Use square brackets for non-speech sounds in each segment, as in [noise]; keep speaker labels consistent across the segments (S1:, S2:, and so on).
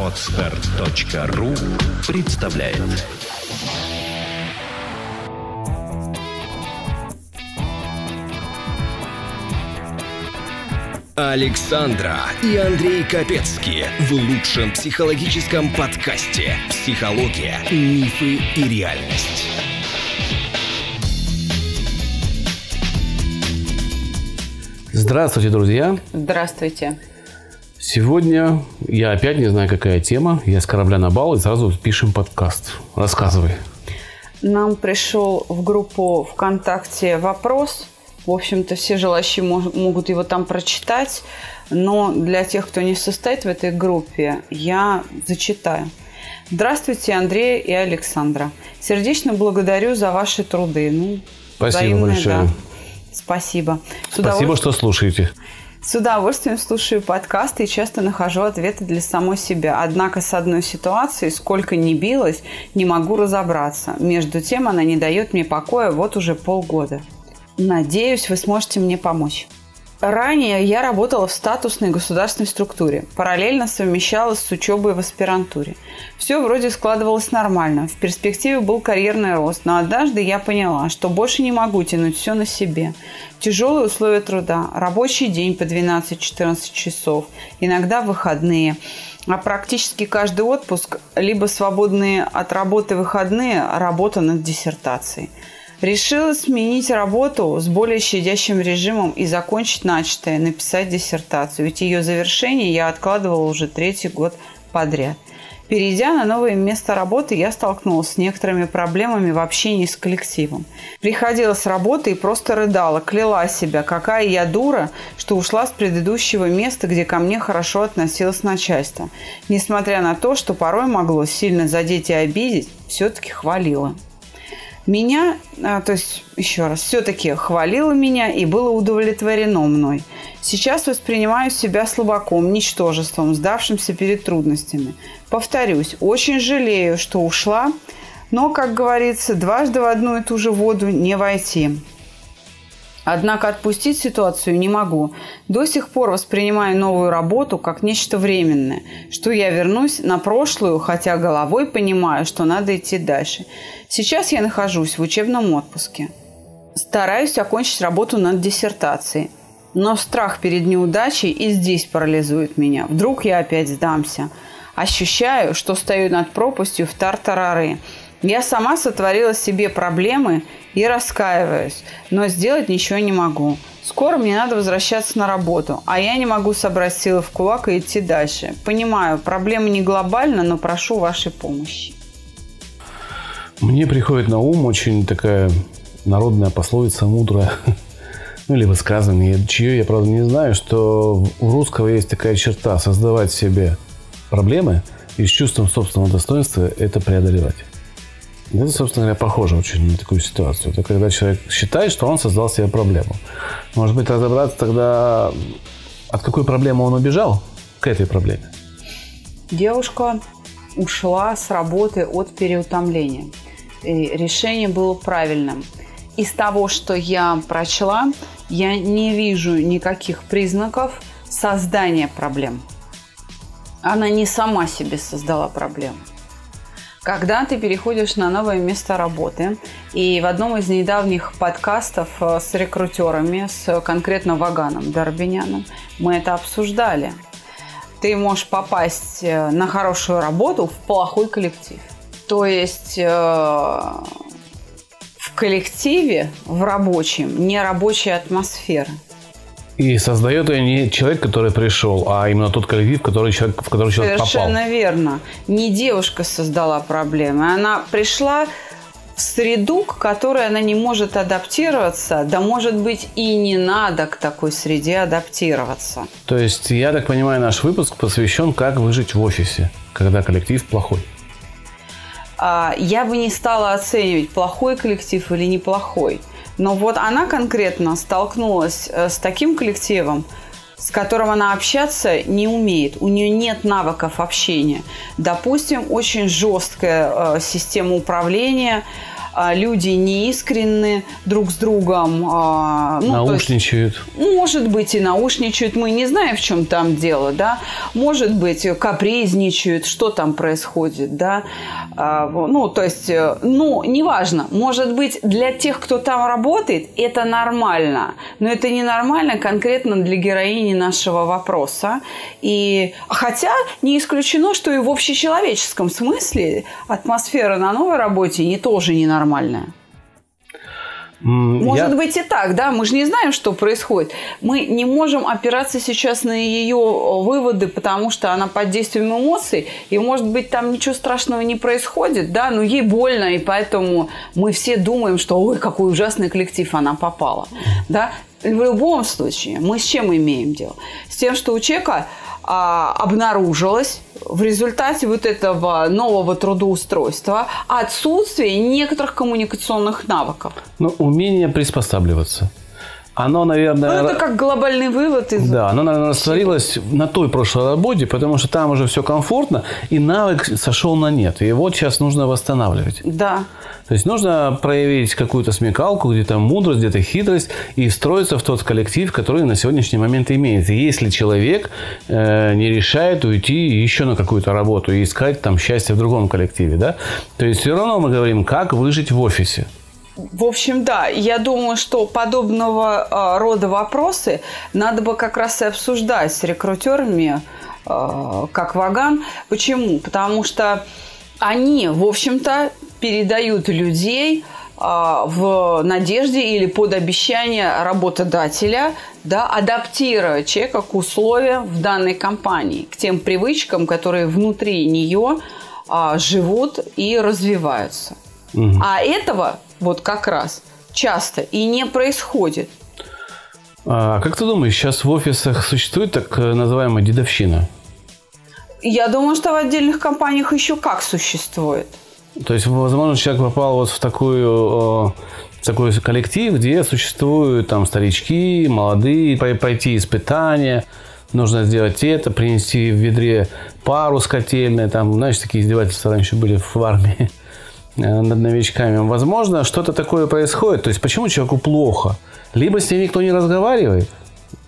S1: Отстар.ру представляет Александра и Андрей Капецки в лучшем психологическом подкасте «Психология, мифы и реальность».
S2: Здравствуйте, друзья!
S3: Здравствуйте.
S2: Сегодня я опять не знаю, какая тема. Я с корабля на бал и сразу пишем подкаст. Рассказывай.
S3: Нам пришел в группу ВКонтакте вопрос. В общем-то, все желающие могут его там прочитать. Но для тех, кто не состоит в этой группе, я зачитаю. Здравствуйте, Андрей и Александра. Сердечно благодарю за ваши труды. Ну,
S2: Спасибо
S3: взаимное,
S2: большое.
S3: да. Спасибо. С
S2: Спасибо,
S3: удовольствием-
S2: что слушаете.
S3: С удовольствием слушаю подкасты и часто нахожу ответы для самой себя. Однако с одной ситуацией, сколько ни билась, не могу разобраться. Между тем она не дает мне покоя вот уже полгода. Надеюсь, вы сможете мне помочь. Ранее я работала в статусной государственной структуре, параллельно совмещалась с учебой в аспирантуре. Все вроде складывалось нормально, в перспективе был карьерный рост, но однажды я поняла, что больше не могу тянуть все на себе. Тяжелые условия труда, рабочий день по 12-14 часов, иногда выходные, а практически каждый отпуск, либо свободные от работы выходные, работа над диссертацией. Решила сменить работу с более щадящим режимом и закончить начатое, написать диссертацию. Ведь ее завершение я откладывала уже третий год подряд. Перейдя на новое место работы, я столкнулась с некоторыми проблемами в общении с коллективом. Приходила с работы и просто рыдала, кляла себя, какая я дура, что ушла с предыдущего места, где ко мне хорошо относилось начальство. Несмотря на то, что порой могло сильно задеть и обидеть, все-таки хвалила. Меня, а, то есть, еще раз, все-таки хвалило меня и было удовлетворено мной. Сейчас воспринимаю себя слабаком, ничтожеством, сдавшимся перед трудностями. Повторюсь, очень жалею, что ушла, но, как говорится, дважды в одну и ту же воду не войти. Однако отпустить ситуацию не могу. До сих пор воспринимаю новую работу как нечто временное, что я вернусь на прошлую, хотя головой понимаю, что надо идти дальше. Сейчас я нахожусь в учебном отпуске. Стараюсь окончить работу над диссертацией. Но страх перед неудачей и здесь парализует меня. Вдруг я опять сдамся. Ощущаю, что стою над пропастью в тартарары. Я сама сотворила себе проблемы и раскаиваюсь, но сделать ничего не могу. Скоро мне надо возвращаться на работу, а я не могу собрать силы в кулак и идти дальше. Понимаю, проблема не глобальна, но прошу вашей помощи.
S2: Мне приходит на ум очень такая народная пословица мудрая, [laughs] ну или высказывание, чье я, правда, не знаю, что у русского есть такая черта создавать себе проблемы и с чувством собственного достоинства это преодолевать. Это, собственно говоря, похоже очень на такую ситуацию. Это когда человек считает, что он создал себе проблему. Может быть, разобраться тогда, от какой проблемы он убежал к этой проблеме.
S3: Девушка ушла с работы от переутомления. И решение было правильным. Из того, что я прочла, я не вижу никаких признаков создания проблем. Она не сама себе создала проблему. Когда ты переходишь на новое место работы, и в одном из недавних подкастов э, с рекрутерами, с конкретно Ваганом Дарбиняном, мы это обсуждали. Ты можешь попасть э, на хорошую работу в плохой коллектив. То есть э, в коллективе, в рабочем, не рабочая атмосфера.
S2: И создает ее не человек, который пришел, а именно тот коллектив, который человек, в который человек
S3: Совершенно
S2: попал.
S3: верно. Не девушка создала проблемы. Она пришла в среду, к которой она не может адаптироваться, да может быть и не надо к такой среде адаптироваться.
S2: То есть, я так понимаю, наш выпуск посвящен, как выжить в офисе, когда коллектив плохой.
S3: А, Я бы не стала оценивать, плохой коллектив или неплохой. Но вот она конкретно столкнулась э, с таким коллективом, с которым она общаться не умеет. У нее нет навыков общения. Допустим, очень жесткая э, система управления, люди неискренны друг с другом. а, ну, то есть-
S2: Наушничают.
S3: может быть, и наушничают, мы не знаем, в чем там дело, да. Может быть, капризничают, что там происходит, да. А, ну, то есть, э, ну, неважно. Может быть, для тех, кто там работает, это нормально. Но это ненормально конкретно для героини нашего вопроса. И хотя не исключено, что и в общечеловеческом смысле атмосфера на новой работе не тоже ненормальная.
S2: М,
S3: Может
S2: я-
S3: быть и так, да, мы же не знаем, что происходит. Мы не можем опираться сейчас на ее выводы, потому что она под действием эмоций, и, может быть, там ничего страшного не происходит, да, но ей больно, и поэтому мы все думаем, что, ой, какой ужасный коллектив она попала, да. В любом случае, мы с чем имеем дело? С тем, что у человека а, обнаружилось в результате вот этого нового трудоустройства отсутствие некоторых коммуникационных навыков.
S2: Ну, умение приспосабливаться. Оно,
S3: Ну,
S2: наверное...
S3: это как глобальный вывод из...
S2: Да, оно, наверное, растворилось на той прошлой работе, потому что там уже все комфортно, и навык сошел на нет. И вот сейчас нужно восстанавливать.
S3: Да.
S2: То есть нужно проявить какую-то смекалку, где-то мудрость, где-то хитрость и встроиться в тот коллектив, который на сегодняшний момент имеется. Если человек э, не решает уйти еще на какую-то работу и искать там счастье в другом коллективе, да, то есть все равно мы говорим, как выжить в офисе.
S3: В общем, да, я думаю, что подобного э, рода вопросы надо бы как раз и обсуждать с рекрутерами, э, как Ваган. Почему? Потому что они, в общем-то, передают людей э, в надежде или под обещание работодателя, да, адаптируя человека к условиям в данной компании, к тем привычкам, которые внутри нее а, живут и развиваются. А этого вот как раз часто и не происходит.
S2: А как ты думаешь, сейчас в офисах существует так э, называемая дедовщина?
S3: Я думаю, что в отдельных компаниях еще как существует.
S2: То есть, возможно, человек попал вот в такую в такой коллектив, где существуют там старички, молодые, пой- пойти испытания, нужно сделать это, принести в ведре пару с котельной, там, знаешь, такие издевательства раньше были в армии над новичками. Возможно, что-то такое происходит. То есть, почему человеку плохо? Либо с ним никто не разговаривает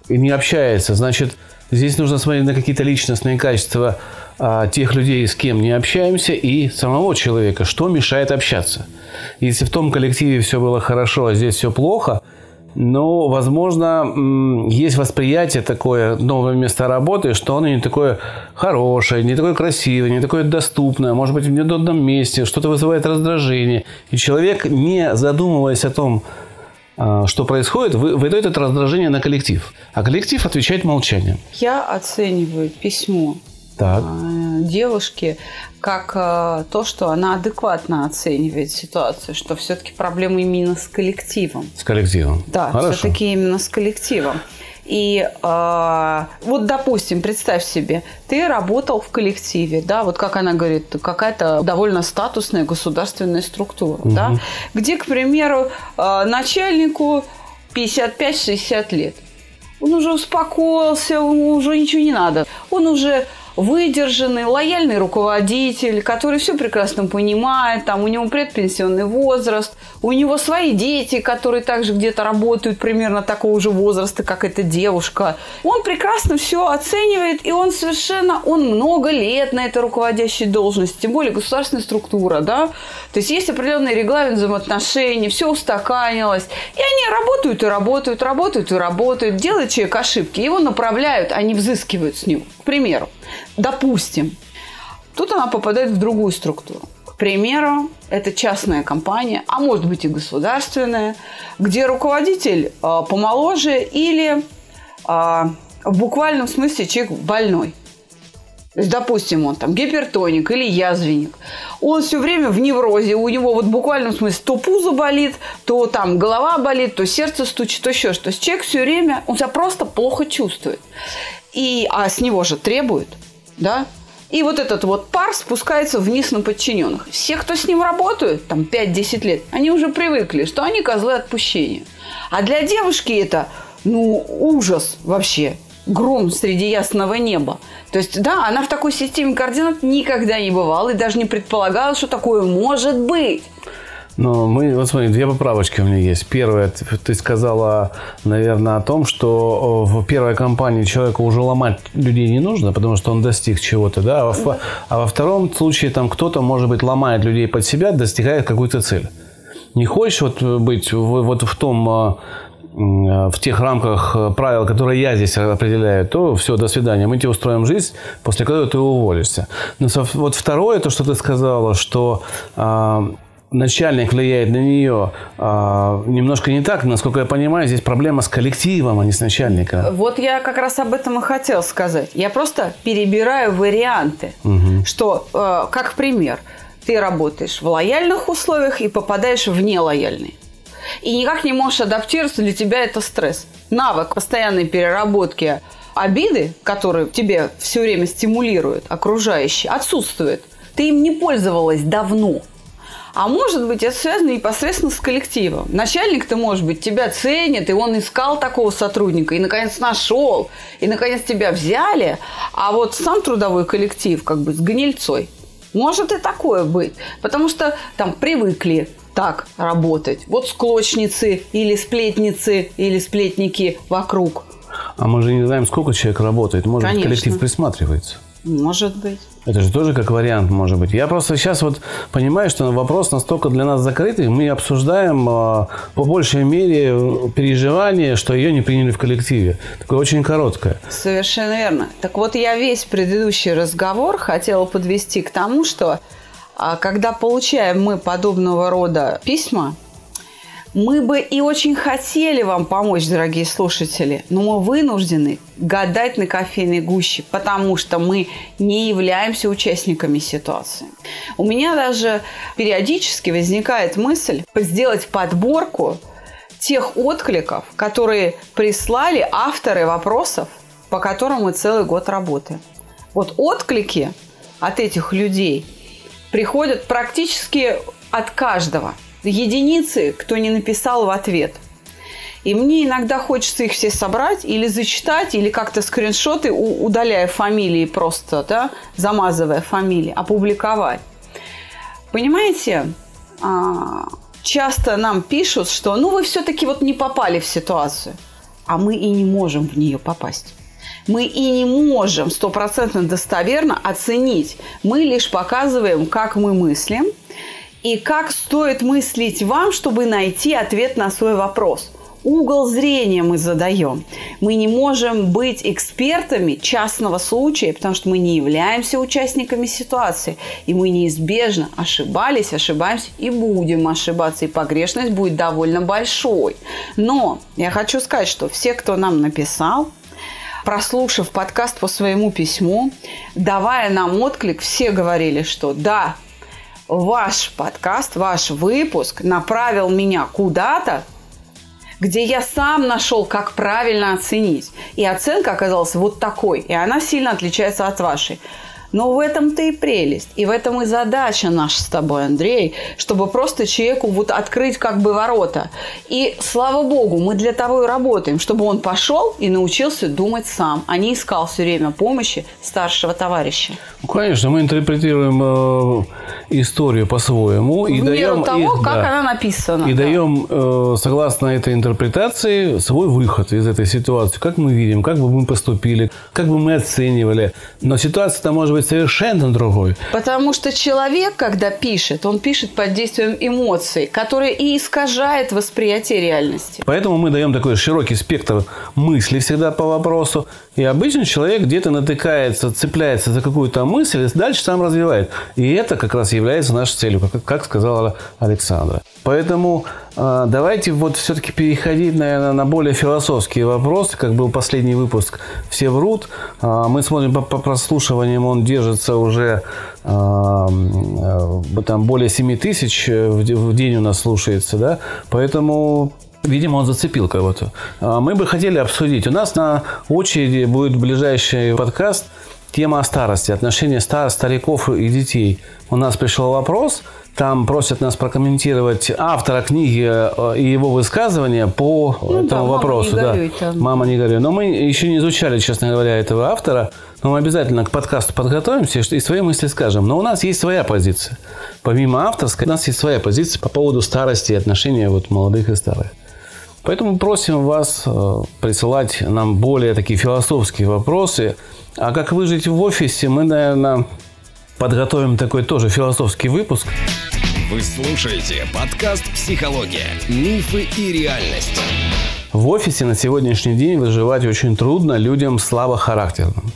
S2: и не общается, значит, здесь нужно смотреть на какие-то личностные качества а, тех людей, с кем не общаемся, и самого человека, что мешает общаться. Если в том коллективе все было хорошо, а здесь все плохо, ну, возможно, есть восприятие такое новое место работы, что оно не такое хорошее, не такое красивое, не такое доступное, может быть, в неудобном месте, что-то вызывает раздражение. И человек, не задумываясь о том, а, что происходит, вы- выдает это раздражение на коллектив. А коллектив отвечает молчанием.
S3: Я оцениваю письмо
S2: Так.
S3: э, девушки как э, то, что она адекватно оценивает ситуацию, что все-таки проблема именно с коллективом.
S2: С коллективом.
S3: Да, все-таки именно с коллективом. И э, вот, допустим, представь себе, ты работал в коллективе, да, вот как она говорит, какая-то довольно статусная государственная структура, да, где, к примеру, э, начальнику 55-60 лет. Он уже успокоился, ему уже ничего не надо. Он уже выдержанный, лояльный руководитель, который все прекрасно понимает, там у него предпенсионный возраст, у него свои дети, которые также где-то работают примерно такого же возраста, как эта девушка. Он прекрасно все оценивает, и он совершенно, он много лет на этой руководящей должности, тем более государственная структура, да, то есть есть определенный регламент взаимоотношений, все устаканилось, и они работают и работают, работают и работают, делает человек ошибки, его направляют, они взыскивают с него, к примеру. Допустим, тут она попадает в другую структуру. К примеру, это частная компания, а может быть и государственная, где руководитель э, помоложе или э, в буквальном смысле человек больной. То есть, допустим, он там гипертоник или язвенник. Он все время в неврозе. У него вот в буквальном смысле то пузо болит, то там голова болит, то сердце стучит, то еще что. Человек все время, он себя просто плохо чувствует. И, а с него же требуют, да? И вот этот вот пар спускается вниз на подчиненных. Все, кто с ним работают, там 5-10 лет, они уже привыкли, что они козлы отпущения. А для девушки это, ну, ужас вообще гром среди ясного неба. То есть, да, она в такой системе координат никогда не бывала и даже не предполагала, что такое может быть.
S2: Ну, мы, вот смотри, две поправочки у меня есть. Первое, ты, сказала, наверное, о том, что в первой компании человеку уже ломать людей не нужно, потому что он достиг чего-то, да? А во, а во втором случае там кто-то, может быть, ломает людей под себя, достигает какую-то цель. Не хочешь вот быть вот в том а, в тех рамках правил, которые я здесь определяю, то все, до свидания, мы тебе устроим жизнь, после которой ты уволишься. Но вот второе, то, что ты сказала, что а, начальник влияет на нее а, немножко не так. Насколько я понимаю, здесь проблема с коллективом, а не с начальником.
S3: Вот я как раз об этом и хотел сказать. Я просто перебираю варианты, угу. что, э, как пример, ты работаешь в лояльных условиях и попадаешь в нелояльные. И никак не можешь адаптироваться, для тебя это стресс. Навык постоянной переработки обиды, которые тебе все время стимулируют окружающие, отсутствует. Ты им не пользовалась давно. А может быть, это связано непосредственно с коллективом. Начальник-то, может быть, тебя ценит, и он искал такого сотрудника, и, наконец, нашел, и, наконец, тебя взяли, а вот сам трудовой коллектив как бы с гнильцой. Может и такое быть, потому что там привыкли так работать. Вот склочницы или сплетницы или сплетники вокруг.
S2: А мы же не знаем, сколько человек работает. Может, Конечно. коллектив присматривается.
S3: Может быть.
S2: Это же тоже как вариант может быть. Я просто сейчас вот понимаю, что вопрос настолько для нас закрытый. Мы обсуждаем э, по большей мере переживание, что ее не приняли в коллективе. Такое очень короткое.
S3: Совершенно верно. Так вот я весь предыдущий разговор хотела подвести к тому, что а, когда получаем мы подобного рода письма, мы бы и очень хотели вам помочь, дорогие слушатели, но мы вынуждены гадать на кофейной гуще, потому что мы не являемся участниками ситуации. У меня даже периодически возникает мысль сделать подборку тех откликов, которые прислали авторы вопросов, по которым мы целый год работаем. Вот отклики от этих людей приходят практически от каждого – единицы, кто не написал в ответ. И мне иногда хочется их все собрать или зачитать, или как-то скриншоты, удаляя фамилии просто, да, замазывая фамилии, опубликовать. Понимаете, а, часто нам пишут, что ну вы все-таки вот не попали в ситуацию, а мы и не можем в нее попасть. Мы и не можем стопроцентно достоверно оценить. Мы лишь показываем, как мы мыслим – и как стоит мыслить вам, чтобы найти ответ на свой вопрос. Угол зрения мы задаем. Мы не можем быть экспертами частного случая, потому что мы не являемся участниками ситуации. И мы неизбежно ошибались, ошибаемся и будем ошибаться. И погрешность будет довольно большой. Но я хочу сказать, что все, кто нам написал, прослушав подкаст по своему письму, давая нам отклик, все говорили, что да, ваш подкаст, ваш выпуск направил меня куда-то, где я сам нашел, как правильно оценить. И оценка оказалась вот такой, и она сильно отличается от вашей. Но в этом-то и прелесть. И в этом и задача наша с тобой, Андрей, чтобы просто человеку вот открыть как бы ворота. И слава богу, мы для того и работаем, чтобы он пошел и научился думать сам, а не искал все время помощи старшего товарища.
S2: Ну, конечно, мы интерпретируем э, историю по-своему.
S3: В и даем, того, и, как да, она написана.
S2: И да. даем, э, согласно этой интерпретации, свой выход из этой ситуации. Как мы видим, как бы мы поступили, как бы мы оценивали. Но ситуация-то может быть совершенно другой.
S3: Потому что человек, когда пишет, он пишет под действием эмоций, которые и искажает восприятие реальности.
S2: Поэтому мы даем такой широкий спектр мыслей всегда по вопросу. И обычно человек где-то натыкается, цепляется за какую-то мысль и дальше сам развивает. И это как раз является нашей целью, как, как сказала Александра. Поэтому э, давайте вот все-таки переходить, наверное, на более философские вопросы, как был последний выпуск «Все врут». Э, мы смотрим по, по прослушиваниям, он держится уже э, э, там более 7 тысяч в, в день у нас слушается, да, поэтому Видимо, он зацепил кого-то. Мы бы хотели обсудить. У нас на очереди будет ближайший подкаст тема о старости, отношения стар, стариков и детей. У нас пришел вопрос – там просят нас прокомментировать автора книги э, и его высказывания по ну, этому да, вопросу. Мама не, горюй, да. Мама не горюй. Но мы еще не изучали, честно говоря, этого автора. Но мы обязательно к подкасту подготовимся и свои мысли скажем. Но у нас есть своя позиция. Помимо авторской, у нас есть своя позиция по поводу старости и отношения вот молодых и старых. Поэтому просим вас э, присылать нам более такие философские вопросы. А как выжить в офисе, мы, наверное, подготовим такой тоже философский выпуск.
S1: Вы слушаете подкаст «Психология. Мифы и реальность».
S2: В офисе на сегодняшний день выживать очень трудно людям слабохарактерным.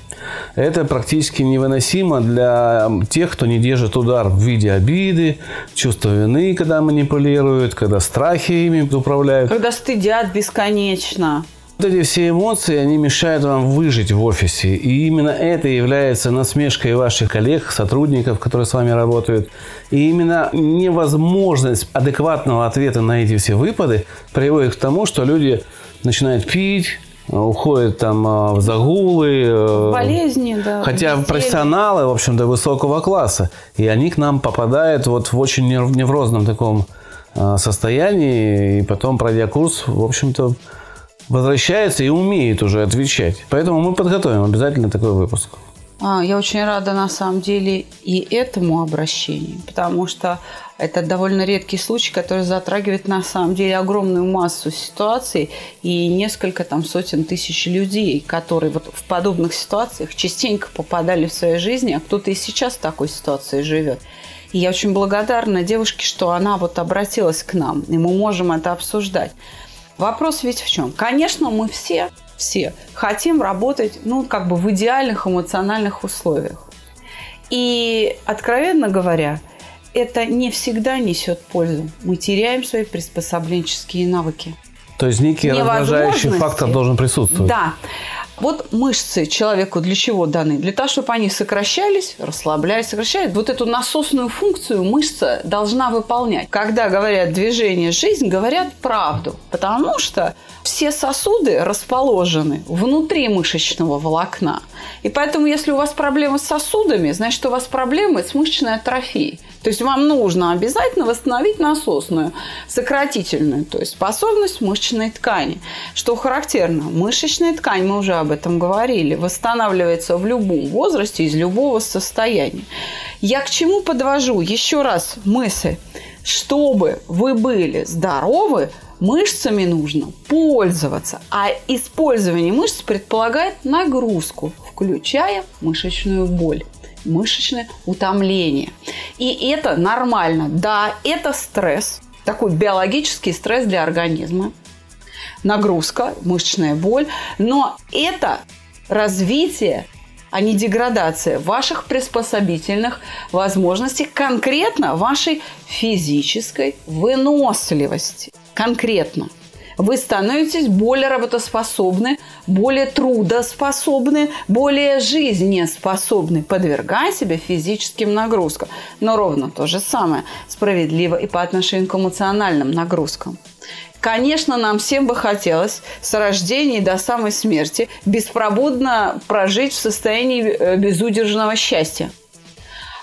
S2: Это практически невыносимо для тех, кто не держит удар в виде обиды, чувства вины, когда манипулируют, когда страхи ими управляют.
S3: Когда стыдят бесконечно.
S2: Вот эти все эмоции, они мешают вам выжить в офисе. И именно это является насмешкой ваших коллег, сотрудников, которые с вами работают. И именно невозможность адекватного ответа на эти все выпады приводит к тому, что люди начинают пить, уходят там а, в загулы.
S3: Э, Болезни, да.
S2: Хотя безделие. профессионалы, в общем-то, высокого класса. И они к нам попадают вот в очень неврозном таком а, состоянии. И потом, пройдя курс, в общем-то, возвращается и умеет уже отвечать. Поэтому мы подготовим обязательно такой выпуск.
S3: А, я очень рада на самом деле и этому обращению, потому что это довольно редкий случай, который затрагивает на самом деле огромную массу ситуаций и несколько там сотен тысяч людей, которые вот в подобных ситуациях частенько попадали в своей жизни, а кто-то и сейчас в такой ситуации живет. И я очень благодарна девушке, что она вот обратилась к нам, и мы можем это обсуждать. Вопрос ведь в чем? Конечно, мы все, все хотим работать, ну, как бы в идеальных эмоциональных условиях. И, откровенно говоря, это не всегда несет пользу. Мы теряем свои приспособленческие навыки.
S2: То есть некий раздражающий фактор должен присутствовать.
S3: Да. Вот мышцы человеку для чего даны? Для того, чтобы они сокращались, расслаблялись, сокращались. Вот эту насосную функцию мышца должна выполнять. Когда говорят движение жизнь, говорят правду. Потому что все сосуды расположены внутри мышечного волокна. И поэтому, если у вас проблемы с сосудами, значит, у вас проблемы с мышечной атрофией. То есть вам нужно обязательно восстановить насосную, сократительную, то есть способность мышечной ткани. Что характерно, мышечная ткань, мы уже об этом говорили, восстанавливается в любом возрасте, из любого состояния. Я к чему подвожу? Еще раз мысль. Чтобы вы были здоровы, мышцами нужно пользоваться. А использование мышц предполагает нагрузку, включая мышечную боль мышечное утомление. И это нормально. Да, это стресс, такой биологический стресс для организма. Нагрузка, мышечная боль. Но это развитие а не деградация ваших приспособительных возможностей, конкретно вашей физической выносливости. Конкретно вы становитесь более работоспособны, более трудоспособны, более жизнеспособны, подвергая себя физическим нагрузкам. Но ровно то же самое справедливо и по отношению к эмоциональным нагрузкам. Конечно, нам всем бы хотелось с рождения до самой смерти беспробудно прожить в состоянии э, безудержного счастья.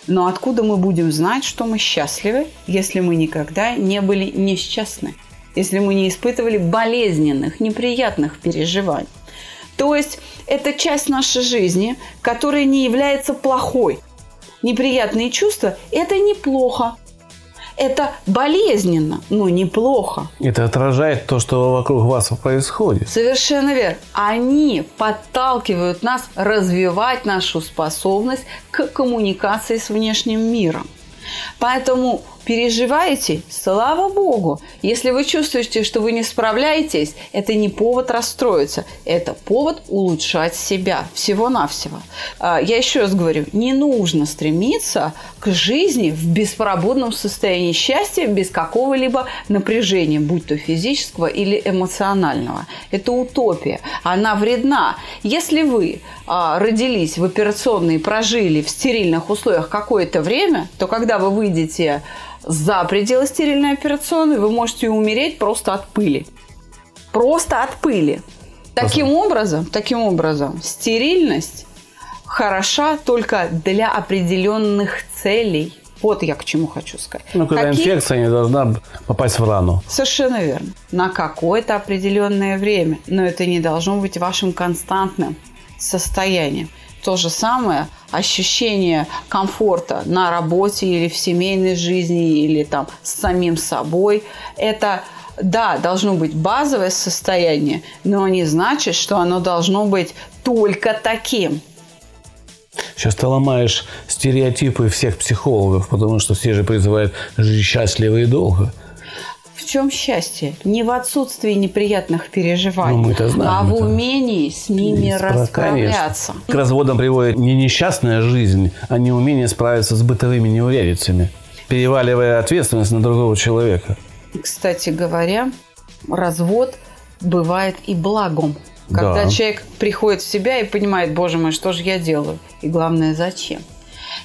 S3: Но откуда мы будем знать, что мы счастливы, если мы никогда не были несчастны? Если мы не испытывали болезненных, неприятных переживаний. То есть это часть нашей жизни, которая не является плохой. Неприятные чувства – это неплохо. Это болезненно, но неплохо.
S2: Это отражает то, что вокруг вас происходит.
S3: Совершенно верно. Они подталкивают нас развивать нашу способность к коммуникации с внешним миром. Поэтому переживаете, слава богу. Если вы чувствуете, что вы не справляетесь, это не повод расстроиться, это повод улучшать себя всего-навсего. А, я еще раз говорю, не нужно стремиться к жизни в беспробудном состоянии счастья без какого-либо напряжения, будь то физического или эмоционального. Это утопия. Она вредна. Если вы а, родились в операционной и прожили в стерильных условиях какое-то время, то когда вы выйдете за пределы стерильной операционной, вы можете умереть просто от пыли. Просто от пыли. Таким образом, таким образом, стерильность хороша только для определенных целей. Вот я к чему хочу сказать.
S2: Ну, когда Какие... инфекция не должна попасть в рану.
S3: Совершенно верно. На какое-то определенное время. Но это не должно быть вашим константным состоянием. То же самое ощущение комфорта на работе или в семейной жизни, или там с самим собой. Это да, должно быть базовое состояние, но не значит, что оно должно быть только таким.
S2: Сейчас ты ломаешь стереотипы всех психологов, потому что все же призывают жить счастливо и долго.
S3: В чем счастье? Не в отсутствии неприятных переживаний,
S2: ну, знаем,
S3: а в умении с ними
S2: Спра-
S3: расправляться.
S2: Конечно. К разводам приводит не несчастная жизнь, а неумение справиться с бытовыми неурядицами, переваливая ответственность на другого человека.
S3: Кстати говоря, развод бывает и благом. Когда
S2: Да.
S3: человек приходит в себя и понимает, боже мой, что же я делаю? И главное, зачем?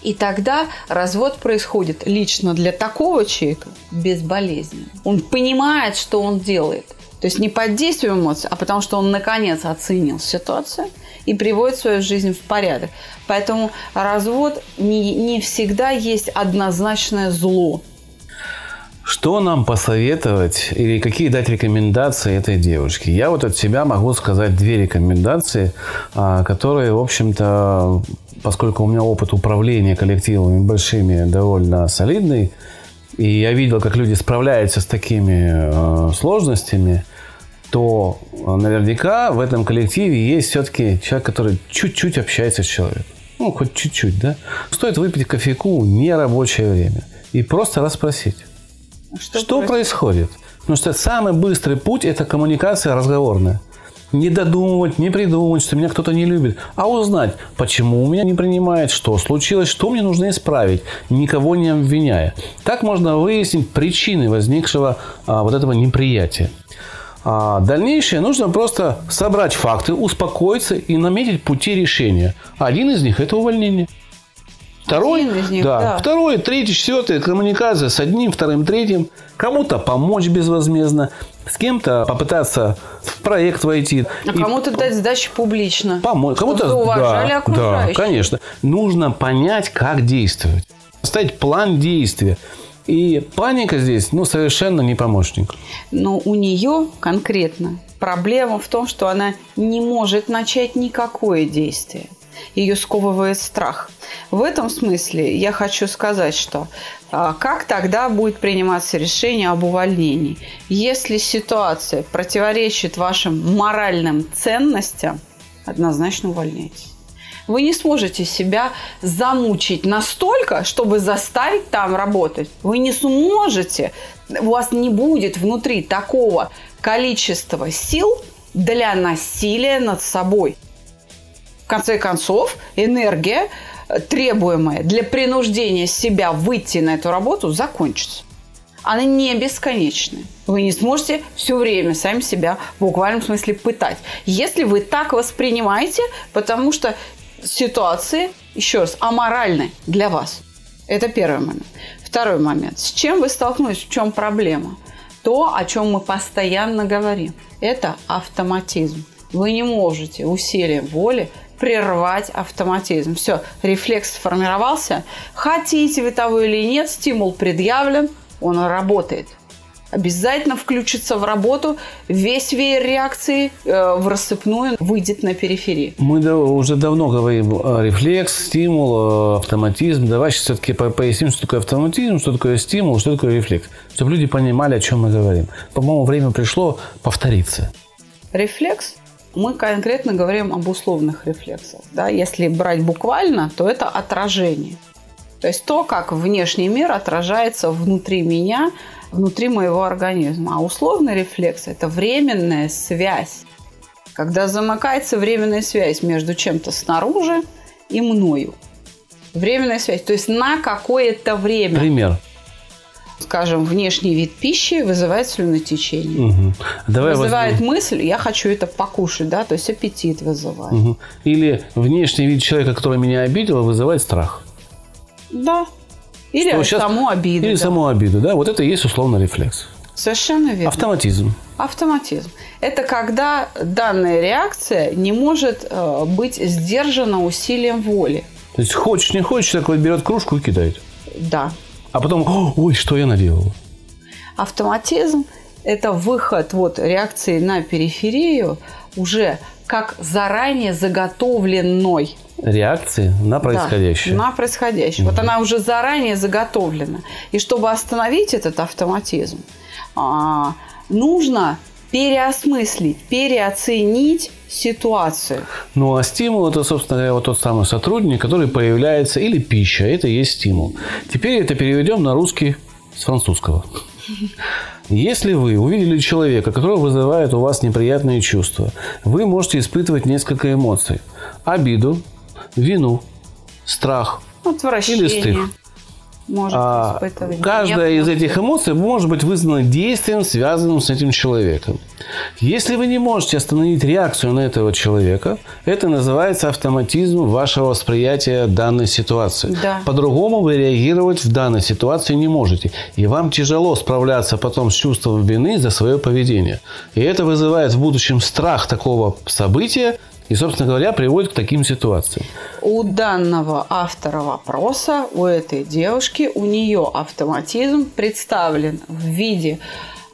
S3: И тогда развод происходит лично для такого человека безболезненно. Он понимает, что он делает. То есть не под действием эмоций, а потому что он наконец оценил ситуацию и приводит свою жизнь в порядок. Поэтому развод не, не всегда есть однозначное зло.
S2: Что нам посоветовать или какие дать рекомендации этой девушке? Я вот от себя могу сказать две рекомендации, а, которые, в общем-то, поскольку у меня опыт управления коллективами большими довольно солидный, и я видел, как люди справляются с такими э, сложностями, то э, наверняка в этом коллективе есть все-таки человек, который чуть-чуть общается с человеком. Ну, хоть чуть-чуть, да? Стоит выпить кофейку в нерабочее время и просто расспросить. Что, происходит? Потому что самый быстрый путь – это коммуникация разговорная. Не додумывать, не придумывать, что меня кто-то не любит, а узнать, почему у меня не принимает, что случилось, что мне нужно исправить, никого не обвиняя. Так можно выяснить причины возникшего а, вот этого неприятия. А дальнейшее нужно просто собрать факты, успокоиться и наметить пути решения. Один из них – это увольнение. Второй,
S3: Один из них,
S2: да,
S3: да.
S2: второй, третий, четвертый, коммуникация с одним, вторым, третьим. Кому-то помочь безвозмездно, с кем-то попытаться в проект войти.
S3: А
S2: И
S3: кому-то дать сдачи публично.
S2: помочь. Кому-то
S3: уважали
S2: да,
S3: окружающих.
S2: Да, конечно. Нужно понять, как действовать. Ставить план действия. И паника здесь, ну, совершенно не помощник.
S3: Но у нее конкретно проблема в том, что она не может начать никакое действие. Ее сковывает страх. В этом смысле я хочу сказать, что а, как тогда будет приниматься решение об увольнении? Если ситуация противоречит вашим моральным ценностям, однозначно увольняйтесь. Вы не сможете себя замучить настолько, чтобы заставить там работать. Вы не сможете. У вас не будет внутри такого количества сил для насилия над собой. Конце концов, энергия, э, требуемая для принуждения себя выйти на эту работу, закончится. Она не бесконечная. Вы не сможете все время сами себя в буквальном смысле пытать. Если вы так воспринимаете, потому что ситуации, еще раз, аморальны для вас. Это первый момент. Второй момент. С чем вы столкнулись? В чем проблема? То, о чем мы постоянно говорим, это автоматизм. Вы не можете усилием воли прервать автоматизм. Все, рефлекс сформировался. Хотите вы того или нет, стимул предъявлен, он работает. Обязательно включится в работу, весь веер реакции э, в рассыпную выйдет на периферии.
S2: Мы да- уже давно говорим о рефлекс, стимул, э, автоматизм. Давай сейчас все-таки поясним, что такое автоматизм, что такое стимул, что такое рефлекс. Чтобы люди понимали, о чем мы говорим. По-моему, время пришло повториться.
S3: Рефлекс мы конкретно говорим об условных рефлексах. Да? Если брать буквально, то это отражение. То есть то, как внешний мир отражается внутри меня, внутри моего организма. А условный рефлекс – это временная связь. Когда замыкается временная связь между чем-то снаружи и мною. Временная связь. То есть на какое-то время.
S2: Пример.
S3: Скажем, внешний вид пищи вызывает слюнотечение.
S2: Мгм. Давай
S3: Вызывает
S2: возьмем-
S3: мысль, я хочу это покушать, да, то есть аппетит вызывает.
S2: Мгм. Или внешний вид человека, который меня обидел, вызывает страх.
S3: Да. Или
S2: Что щас-
S3: саму обиду.
S2: Или
S3: да.
S2: саму обиду, да? Вот это и есть условно рефлекс.
S3: Совершенно верно.
S2: Автоматизм.
S3: Автоматизм. Это когда данная реакция не может э, быть сдержана усилием воли.
S2: То есть хочешь, не хочешь, вот берет кружку и кидает.
S3: Да.
S2: А потом, «О, ой, что я наделал?
S3: Автоматизм – это выход вот реакции на периферию уже как заранее заготовленной
S2: реакции на происходящее.
S3: Да, на происходящее. Угу. Вот она уже заранее заготовлена. И чтобы остановить этот автоматизм, а, нужно переосмыслить, переоценить ситуацию.
S2: Ну, а стимул – это, собственно говоря, вот тот самый сотрудник, который появляется, или пища, это и есть стимул. Теперь это переведем на русский с французского. Если вы увидели человека, который вызывает у вас неприятные чувства, вы можете испытывать несколько эмоций. Обиду, вину, страх или стыд
S3: может а, испытывать.
S2: Каждая из этих эмоций может быть вызвана действием, связанным с этим человеком. Если вы не можете остановить реакцию на этого человека, это называется автоматизм вашего восприятия данной ситуации.
S3: Да.
S2: По-другому вы реагировать в данной ситуации не можете. И вам тяжело справляться потом с чувством вины за свое поведение. И это вызывает в будущем страх такого события, и, собственно говоря, приводит к таким ситуациям.
S3: У данного автора вопроса, у этой девушки, у нее автоматизм представлен в виде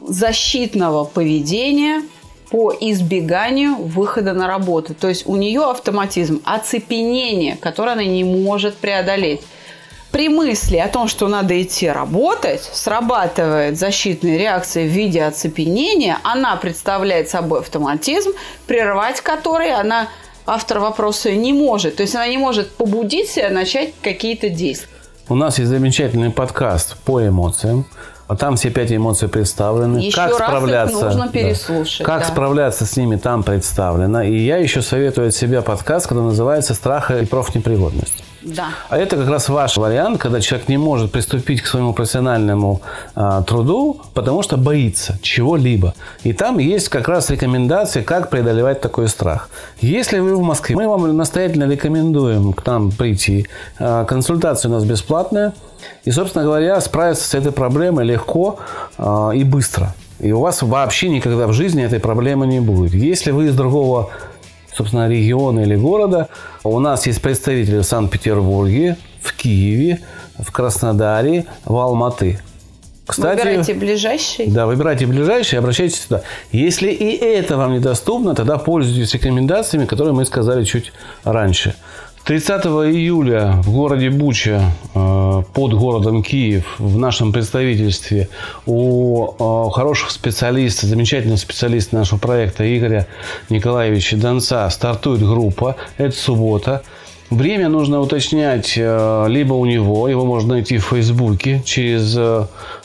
S3: защитного поведения по избеганию выхода на работу. То есть у нее автоматизм оцепенение, которое она не может преодолеть. При мысли о том, что надо идти работать, срабатывает защитная реакция в виде оцепенения. Она представляет собой автоматизм, прервать который она, автор вопроса, не может. То есть она не может побудить себя начать какие-то действия.
S2: У нас есть замечательный подкаст по эмоциям. А там все пять эмоций представлены.
S3: Еще как раз справляться, их нужно переслушать.
S2: Да. Как да. справляться с ними там представлено. И я еще советую от себя подкаст, который называется «Страх и профнепригодность».
S3: Да.
S2: А это как раз ваш вариант, когда человек не может приступить к своему профессиональному а, труду, потому что боится чего-либо. И там есть как раз рекомендации, как преодолевать такой страх. Если вы в Москве, мы вам настоятельно рекомендуем к нам прийти. А, консультация у нас бесплатная. И, собственно говоря, справиться с этой проблемой легко а, и быстро. И у вас вообще никогда в жизни этой проблемы не будет. Если вы из другого собственно, региона или города. У нас есть представители в Санкт-Петербурге, в Киеве, в Краснодаре, в Алматы.
S3: Кстати, выбирайте ближайший.
S2: Да, выбирайте ближайший, обращайтесь сюда. Если и это вам недоступно, тогда пользуйтесь рекомендациями, которые мы сказали чуть раньше. 30 июля в городе Буча, э, под городом Киев, в нашем представительстве у э, хороших специалистов, замечательного специалиста нашего проекта Игоря Николаевича Донца стартует группа. Это суббота. Время нужно уточнять э, либо у него, его можно найти в Фейсбуке через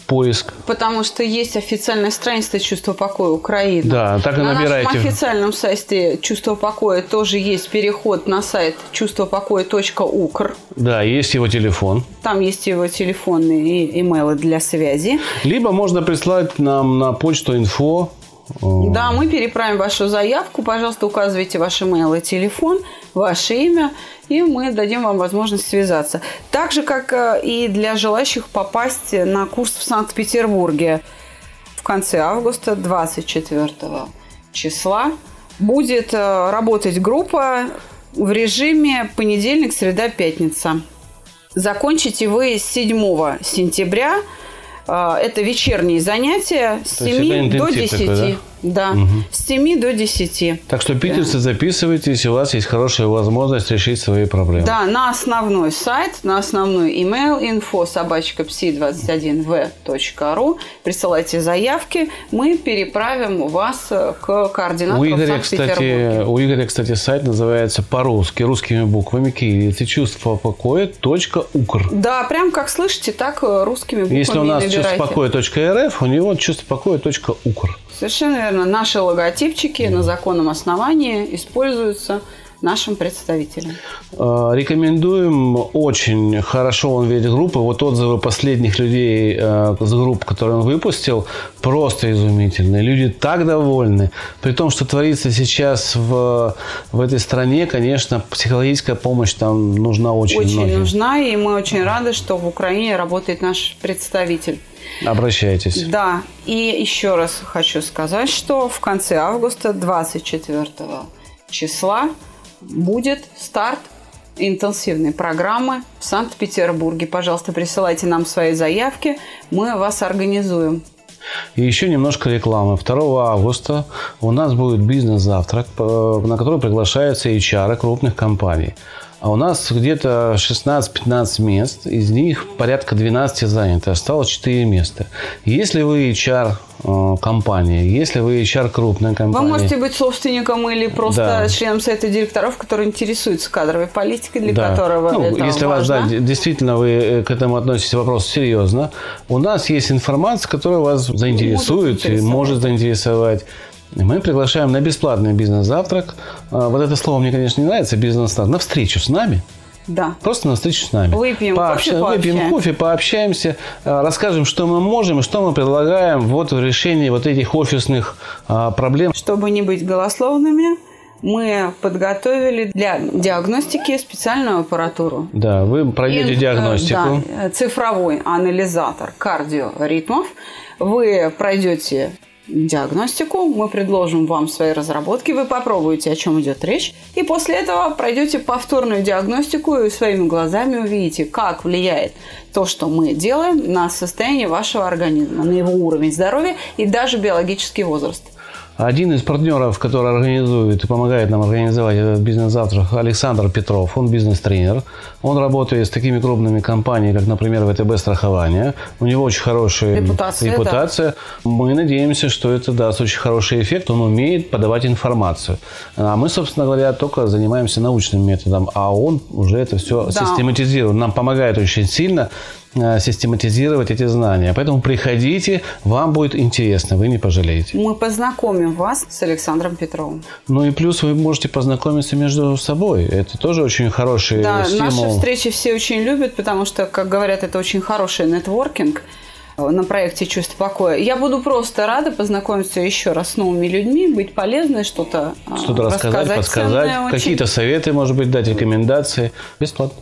S2: поиск.
S3: Потому что есть официальная страница «Чувство покоя Украины».
S2: Да, так и
S3: на
S2: набирайте.
S3: На нашем официальном сайте «Чувство покоя» тоже есть переход на сайт чувствопокоя.укр.
S2: Да, есть его телефон.
S3: Там есть его телефонные и имейлы для связи.
S2: Либо можно прислать нам на почту инфо
S3: да, мы переправим вашу заявку. Пожалуйста, указывайте ваш email и телефон, ваше имя, и мы дадим вам возможность связаться. Так же, как э, и для желающих попасть на курс в Санкт-Петербурге в конце августа, 24 числа, будет э, работать группа в режиме понедельник, среда, пятница. Закончите вы 7 сентября – это вечерние занятия с 7 до 10. Такой, да? Да, угу. с 7 до 10.
S2: Так что, питерцы, записывайтесь, у вас есть хорошая возможность решить свои проблемы.
S3: Да, на основной сайт, на основной email info собачка psi21v.ru присылайте заявки, мы переправим вас к координатору у Игоря,
S2: кстати, У Игоря, кстати, сайт называется по-русски, русскими буквами кириллицы чувство покоя .укр.
S3: Да, прям как слышите, так русскими буквами
S2: Если у нас чувство покоя .рф, у него чувство покоя .укр.
S3: Совершенно верно. Наши логотипчики на законном основании используются нашим представителям.
S2: А, рекомендуем. Очень хорошо он ведет группы. Вот отзывы последних людей э, с групп, которые он выпустил, просто изумительные. Люди так довольны. При том, что творится сейчас в, в этой стране, конечно, психологическая помощь там нужна очень
S3: Очень
S2: многим.
S3: нужна, и мы очень рады, что в Украине работает наш представитель.
S2: Обращайтесь.
S3: Да. И еще раз хочу сказать, что в конце августа, 24 числа, будет старт интенсивной программы в Санкт-Петербурге. Пожалуйста, присылайте нам свои заявки, мы вас организуем.
S2: И еще немножко рекламы. 2 августа у нас будет бизнес-завтрак, на который приглашаются HR крупных компаний. А у нас где-то 16-15 мест, из них порядка 12 заняты, осталось 4 места. Если вы HR э, компания, если вы HR крупная компания...
S3: Вы можете быть собственником или просто да. членом совета директоров, который интересуется кадровой политикой, для да. которого ну, это
S2: Если
S3: важно.
S2: вас, да, действительно вы э, к этому относитесь вопрос серьезно, у нас есть информация, которая вас заинтересует может и может заинтересовать. Мы приглашаем на бесплатный бизнес-завтрак. А, вот это слово мне, конечно, не нравится, бизнес-завтрак. На встречу с нами.
S3: Да.
S2: Просто на встречу с нами.
S3: Выпьем Пообщ... кофе,
S2: Выпьем кофе, пообщаемся, а, расскажем, что мы можем что мы предлагаем вот в решении вот этих офисных а, проблем.
S3: Чтобы не быть голословными, мы подготовили для диагностики специальную аппаратуру.
S2: Да, вы пройдете диагностику.
S3: Да, цифровой анализатор кардиоритмов. Вы пройдете диагностику, мы предложим вам свои разработки, вы попробуете, о чем идет речь, и после этого пройдете повторную диагностику и своими глазами увидите, как влияет то, что мы делаем на состояние вашего организма, на его уровень здоровья и даже биологический возраст.
S2: Один из партнеров, который организует и помогает нам организовать этот бизнес-завтрак, Александр Петров. Он бизнес-тренер. Он работает с такими крупными компаниями, как, например, ВТБ страхование. У него очень хорошая репутация. репутация. Да. Мы надеемся, что это даст очень хороший эффект. Он умеет подавать информацию. А мы, собственно говоря, только занимаемся научным методом, а он уже это все да. систематизирует. Нам помогает очень сильно систематизировать эти знания. Поэтому приходите, вам будет интересно, вы не пожалеете.
S3: Мы познакомим вас с Александром Петровым.
S2: Ну и плюс вы можете познакомиться между собой. Это тоже очень хороший
S3: да,
S2: стимул.
S3: наши встречи все очень любят, потому что, как говорят, это очень хороший нетворкинг на проекте «Чувство покоя». Я буду просто рада познакомиться еще раз с новыми людьми, быть полезной, что-то
S2: а, Что-то рассказать, подсказать, какие-то советы, может быть, дать рекомендации. Бесплатно.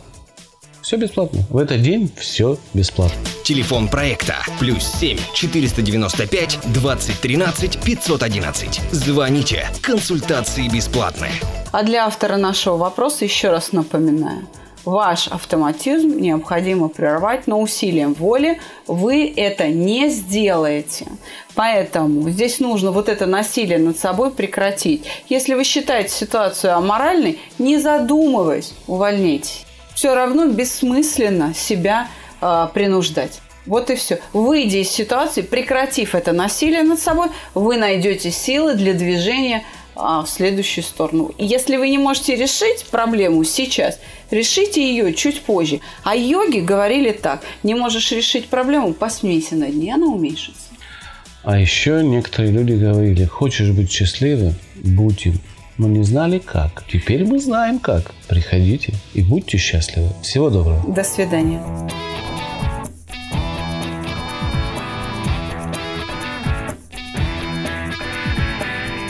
S2: Все бесплатно. В этот день все бесплатно.
S1: Телефон проекта плюс 7 495 2013 511. Звоните. Консультации бесплатные.
S3: А для автора нашего вопроса еще раз напоминаю. Ваш автоматизм необходимо прервать, но усилием воли вы это не сделаете. Поэтому здесь нужно вот это насилие над собой прекратить. Если вы считаете ситуацию аморальной, не задумываясь, увольняйтесь все равно бессмысленно себя э, принуждать. Вот и все. Выйдя из ситуации, прекратив это насилие над собой, вы найдете силы для движения а, в следующую сторону. Если вы не можете решить проблему сейчас, решите ее чуть позже. А йоги говорили так: не можешь решить проблему, посмейся над ней, она уменьшится.
S2: А еще некоторые люди говорили: хочешь быть счастливым, будь им но не знали как. Теперь мы знаем как. Приходите и будьте счастливы. Всего доброго.
S3: До свидания.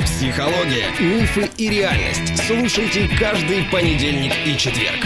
S1: Психология, мифы и реальность. Слушайте каждый понедельник и четверг.